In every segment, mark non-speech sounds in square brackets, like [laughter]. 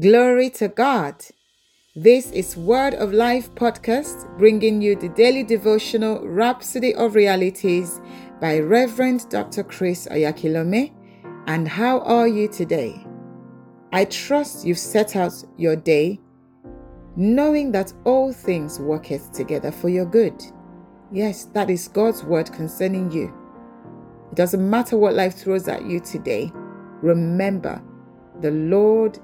Glory to God. This is Word of Life podcast, bringing you the daily devotional Rhapsody of Realities by Reverend Dr. Chris Oyakhilome. And how are you today? I trust you've set out your day knowing that all things worketh together for your good. Yes, that is God's word concerning you. It doesn't matter what life throws at you today. Remember, the Lord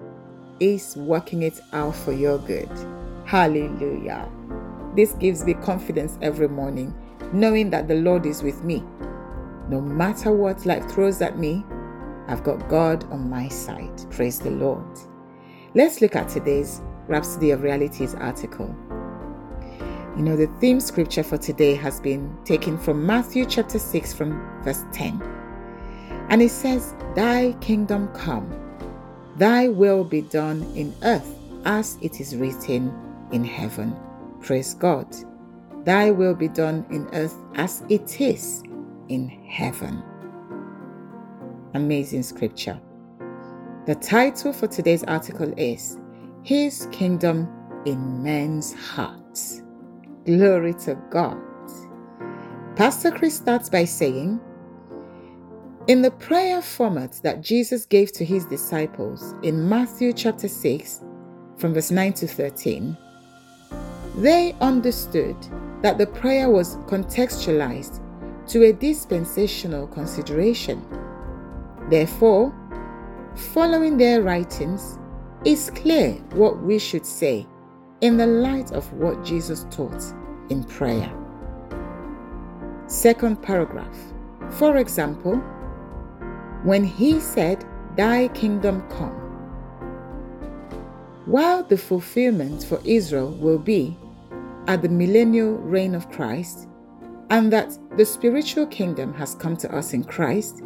is working it out for your good. Hallelujah. This gives me confidence every morning, knowing that the Lord is with me. No matter what life throws at me, I've got God on my side. Praise the Lord. Let's look at today's Rhapsody of Realities article. You know, the theme scripture for today has been taken from Matthew chapter 6, from verse 10. And it says, Thy kingdom come Thy will be done in earth as it is written in heaven. Praise God. Thy will be done in earth as it is in heaven. Amazing scripture. The title for today's article is His Kingdom in Men's Hearts. Glory to God. Pastor Chris starts by saying, in the prayer format that Jesus gave to his disciples in Matthew chapter 6, from verse 9 to 13, they understood that the prayer was contextualized to a dispensational consideration. Therefore, following their writings, it's clear what we should say in the light of what Jesus taught in prayer. Second paragraph. For example, when he said, Thy kingdom come. While the fulfillment for Israel will be at the millennial reign of Christ, and that the spiritual kingdom has come to us in Christ,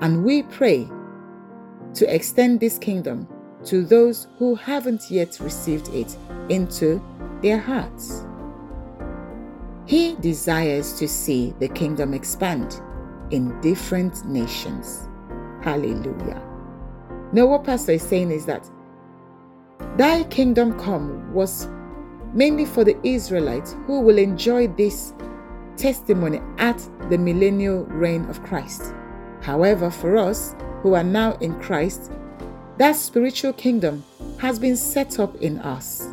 and we pray to extend this kingdom to those who haven't yet received it into their hearts. He desires to see the kingdom expand in different nations. Hallelujah. Now, what Pastor is saying is that Thy kingdom come was mainly for the Israelites who will enjoy this testimony at the millennial reign of Christ. However, for us who are now in Christ, that spiritual kingdom has been set up in us.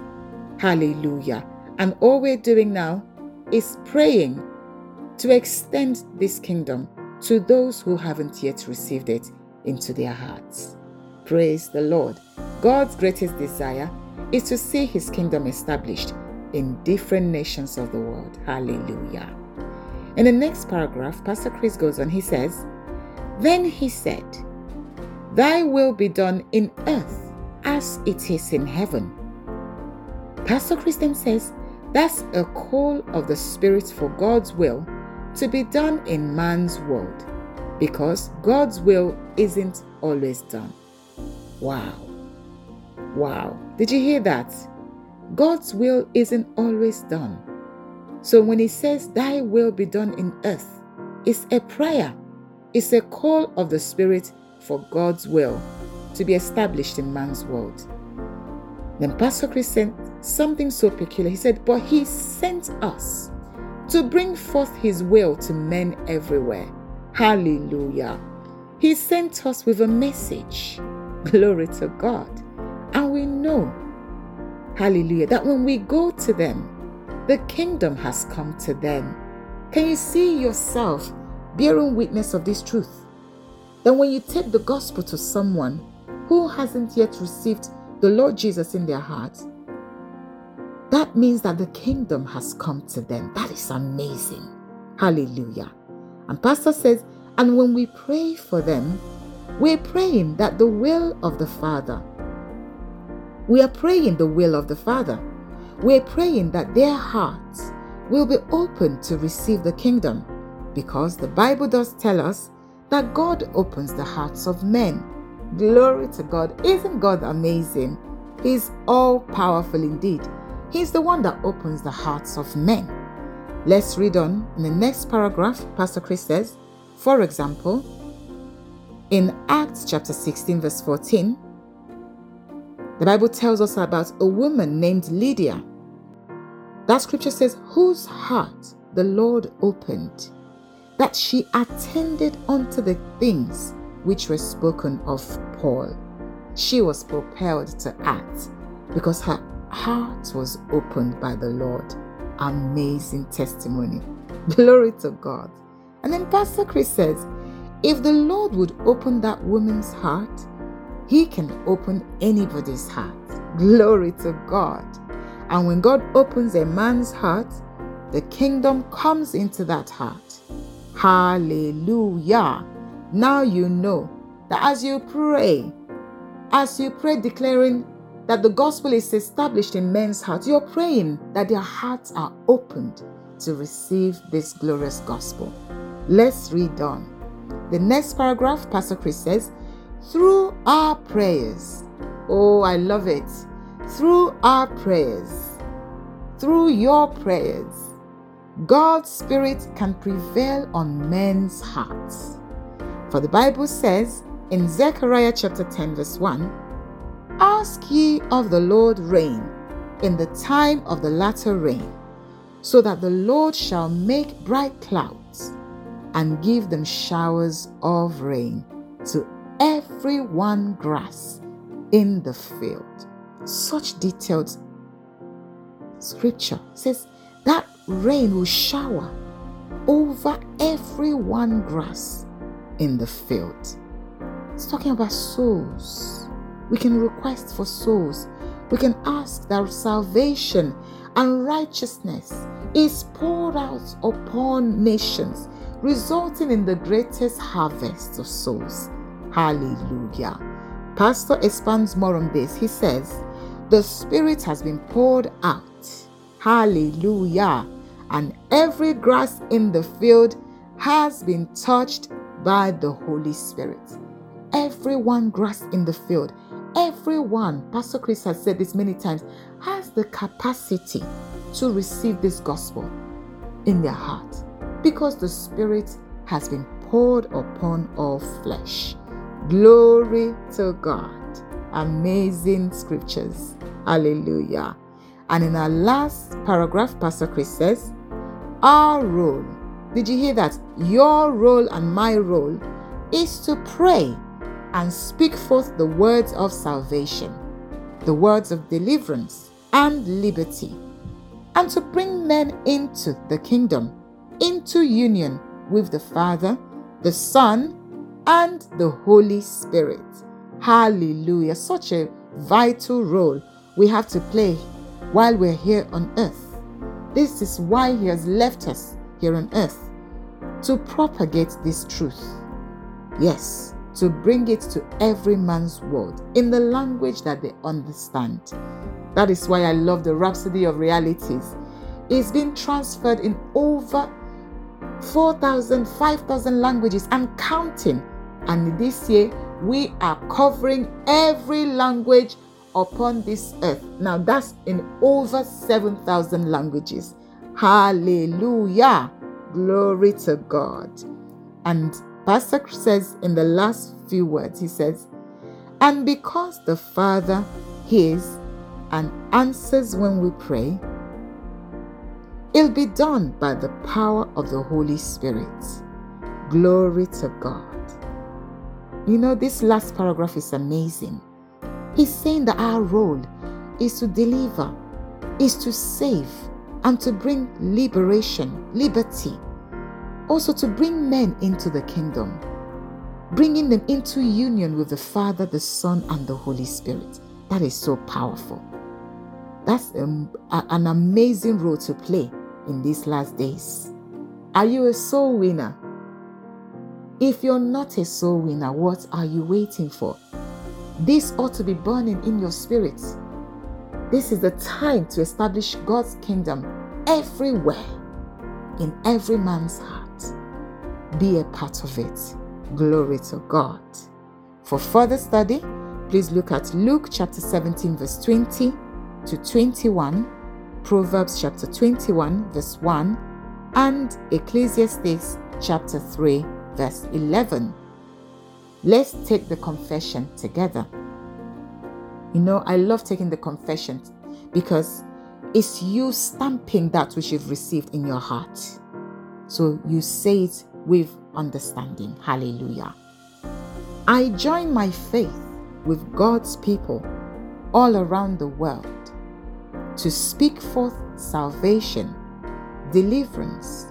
Hallelujah. And all we're doing now is praying to extend this kingdom to those who haven't yet received it into their hearts. Praise the Lord. God's greatest desire is to see his kingdom established in different nations of the world. Hallelujah. In the next paragraph, Pastor Chris goes on, he says, Then he said, Thy will be done in earth as it is in heaven. Pastor Chris then says, That's a call of the Spirit for God's will to be done in man's world because God's will isn't always done. Wow. Wow. Did you hear that? God's will isn't always done. So when He says, Thy will be done in earth, it's a prayer, it's a call of the Spirit for God's will to be established in man's world. Then Pastor Chris sent something so peculiar. He said, But He sent us to bring forth His will to men everywhere. Hallelujah. He sent us with a message. [laughs] Glory to God. And we know, hallelujah, that when we go to them, the kingdom has come to them. Can you see yourself bearing witness of this truth? That when you take the gospel to someone who hasn't yet received the Lord Jesus in their heart, that means that the kingdom has come to them. That is amazing. Hallelujah. And Pastor says, and when we pray for them, we're praying that the will of the Father, we are praying the will of the Father. We're praying that their hearts will be open to receive the kingdom because the Bible does tell us that God opens the hearts of men. Glory to God. Isn't God amazing? He's all powerful indeed. He's the one that opens the hearts of men. Let's read on in the next paragraph. Pastor Chris says, for example, in Acts chapter 16, verse 14, The Bible tells us about a woman named Lydia. That scripture says, whose heart the Lord opened, that she attended unto the things which were spoken of Paul. She was propelled to act because her heart was opened by the Lord. Amazing testimony. [laughs] Glory to God. And then Pastor Chris says, if the Lord would open that woman's heart, he can open anybody's heart. [laughs] Glory to God. And when God opens a man's heart, the kingdom comes into that heart. Hallelujah. Now you know that as you pray, as you pray declaring that the gospel is established in men's hearts, you're praying that their hearts are opened to receive this glorious gospel. Let's read on. The next paragraph, Pastor Chris says, through our prayers. Oh, I love it. Through our prayers, through your prayers, God's Spirit can prevail on men's hearts. For the Bible says in Zechariah chapter 10, verse 1 Ask ye of the Lord rain in the time of the latter rain, so that the Lord shall make bright clouds and give them showers of rain to every one grass in the field. Such detailed scripture says that rain will shower over every one grass in the field. It's talking about souls we can request for souls. We can ask that salvation and righteousness is poured out upon nations, resulting in the greatest harvest of souls. Hallelujah. Pastor expands more on this. He says, The Spirit has been poured out. Hallelujah. And every grass in the field has been touched by the Holy Spirit. Every one grass in the field Everyone, Pastor Chris has said this many times, has the capacity to receive this gospel in their heart because the Spirit has been poured upon all flesh. Glory to God. Amazing scriptures. Hallelujah. And in our last paragraph, Pastor Chris says, Our role, did you hear that? Your role and my role is to pray and speak forth the words of salvation, the words of deliverance and liberty, and to bring men into the kingdom, into union with the Father, the Son, and the Holy Spirit. Hallelujah. Such a vital role we have to play while we're here on earth. This is why He has left us here on earth to propagate this truth. Yes, to bring it to every man's world in the language that they understand. That is why I love the Rhapsody of Realities. It's been transferred in over 4,000, 5,000 languages and counting. And this year, we are covering every language upon this earth. Now, that's in over 7,000 languages. Hallelujah. Glory to God. And Pastor says in the last few words, he says, And because the Father hears and answers when we pray, it'll be done by the power of the Holy Spirit. Glory to God. You know, this last paragraph is amazing. He's saying that our role is to deliver, is to save, and to bring liberation, liberty also to bring men into the kingdom, bringing them into union with the Father, the Son, and the Holy Spirit. That is so powerful. That's a, a, an amazing role to play in these last days. Are you a soul winner? If you're not a soul winner, what are you waiting for? This ought to be burning in your spirit. This is the time to establish God's kingdom everywhere, in every man's heart be a part of it. Glory to God. For further study, please look at Luke chapter 17, verse 20 to 21, Proverbs chapter 21, verse 1, and Ecclesiastes chapter 3, verse 11. Let's take the confession together. You know, I love taking the confession because it's you stamping that which you've received in your heart. So you say it with understanding. Hallelujah. I join my faith with God's people all around the world to speak forth salvation, deliverance,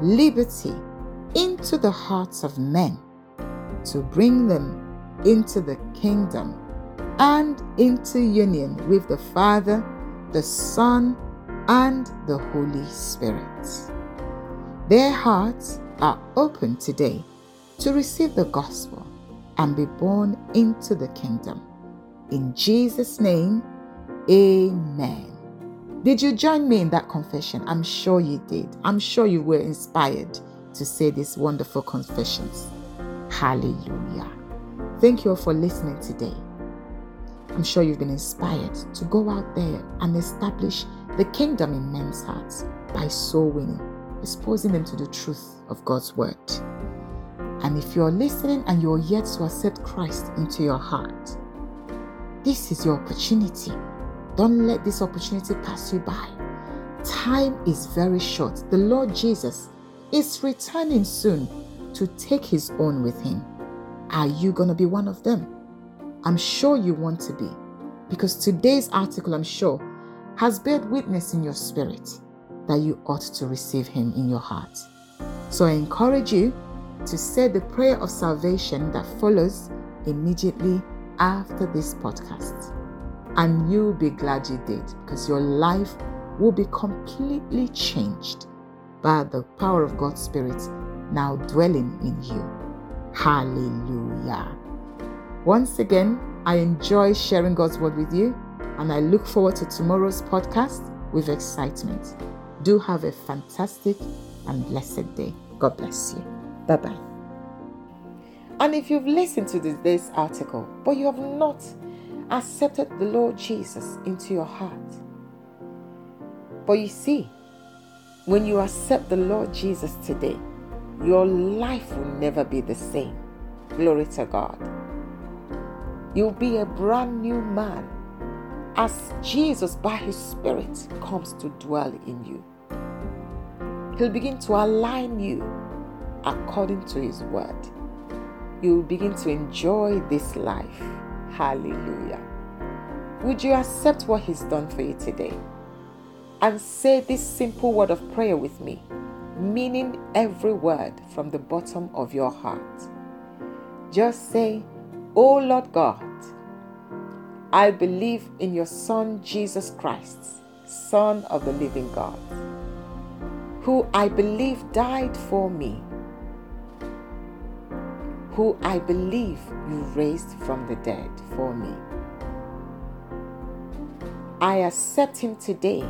liberty into the hearts of men, to bring them into the kingdom and into union with the Father, the Son, and the Holy Spirit. Their hearts are open today to receive the gospel and be born into the kingdom. In Jesus' name, amen. Did you join me in that confession? I'm sure you did. I'm sure you were inspired to say these wonderful confessions. Hallelujah. Thank you all for listening today. I'm sure you've been inspired to go out there and establish the kingdom in men's hearts by soul winning, exposing them to the truth of God's word. And if you're listening and you're yet to accept Christ into your heart, this is your opportunity don't let this opportunity pass you by. Time is very short. The Lord Jesus is returning soon to take his own with him. Are you going to be one of them? I'm sure you want to be because today's article, I'm sure, has bared witness in your spirit that you ought to receive him in your heart. So I encourage you to say the prayer of salvation that follows immediately after this podcast. And you'll be glad you did because your life will be completely changed by the power of God's Spirit now dwelling in you. Hallelujah. Once again, I enjoy sharing God's word with you and I look forward to tomorrow's podcast with excitement. Do have a fantastic and blessed day. God bless you. Bye bye. And if you've listened to this article, but you have not accepted the Lord Jesus into your heart. But you see, when you accept the Lord Jesus today, your life will never be the same. Glory to God. You'll be a brand new man as Jesus, by His Spirit, comes to dwell in you. He'll begin to align you according to His word. You'll begin to enjoy this life Hallelujah. Would you accept what He's done for you today? And say this simple word of prayer with me, meaning every word from the bottom of your heart. Just say, Oh Lord God, I believe in your Son Jesus Christ, Son of the living God, who I believe died for me who I believe you raised from the dead for me. I accept him today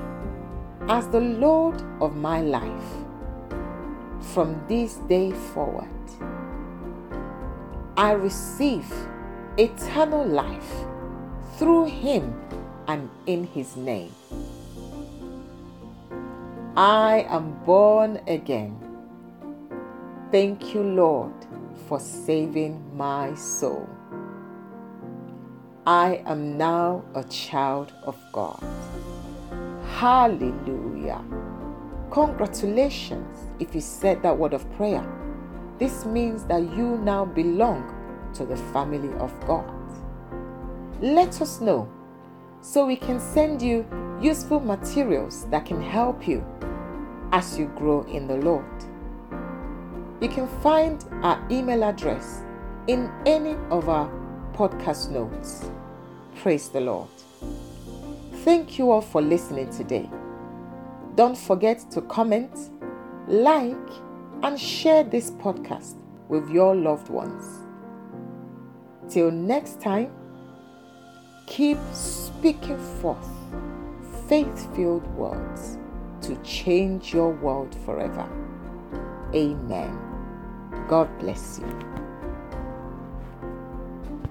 as the Lord of my life from this day forward. I receive eternal life through him and in his name. I am born again. Thank you, Lord for saving my soul. I am now a child of God. Hallelujah. Congratulations if you said that word of prayer. This means that you now belong to the family of God. Let us know so we can send you useful materials that can help you as you grow in the Lord. You can find our email address in any of our podcast notes. Praise the Lord. Thank you all for listening today. Don't forget to comment, like, and share this podcast with your loved ones. Till next time, keep speaking forth faith filled words to change your world forever. Amen. God bless you.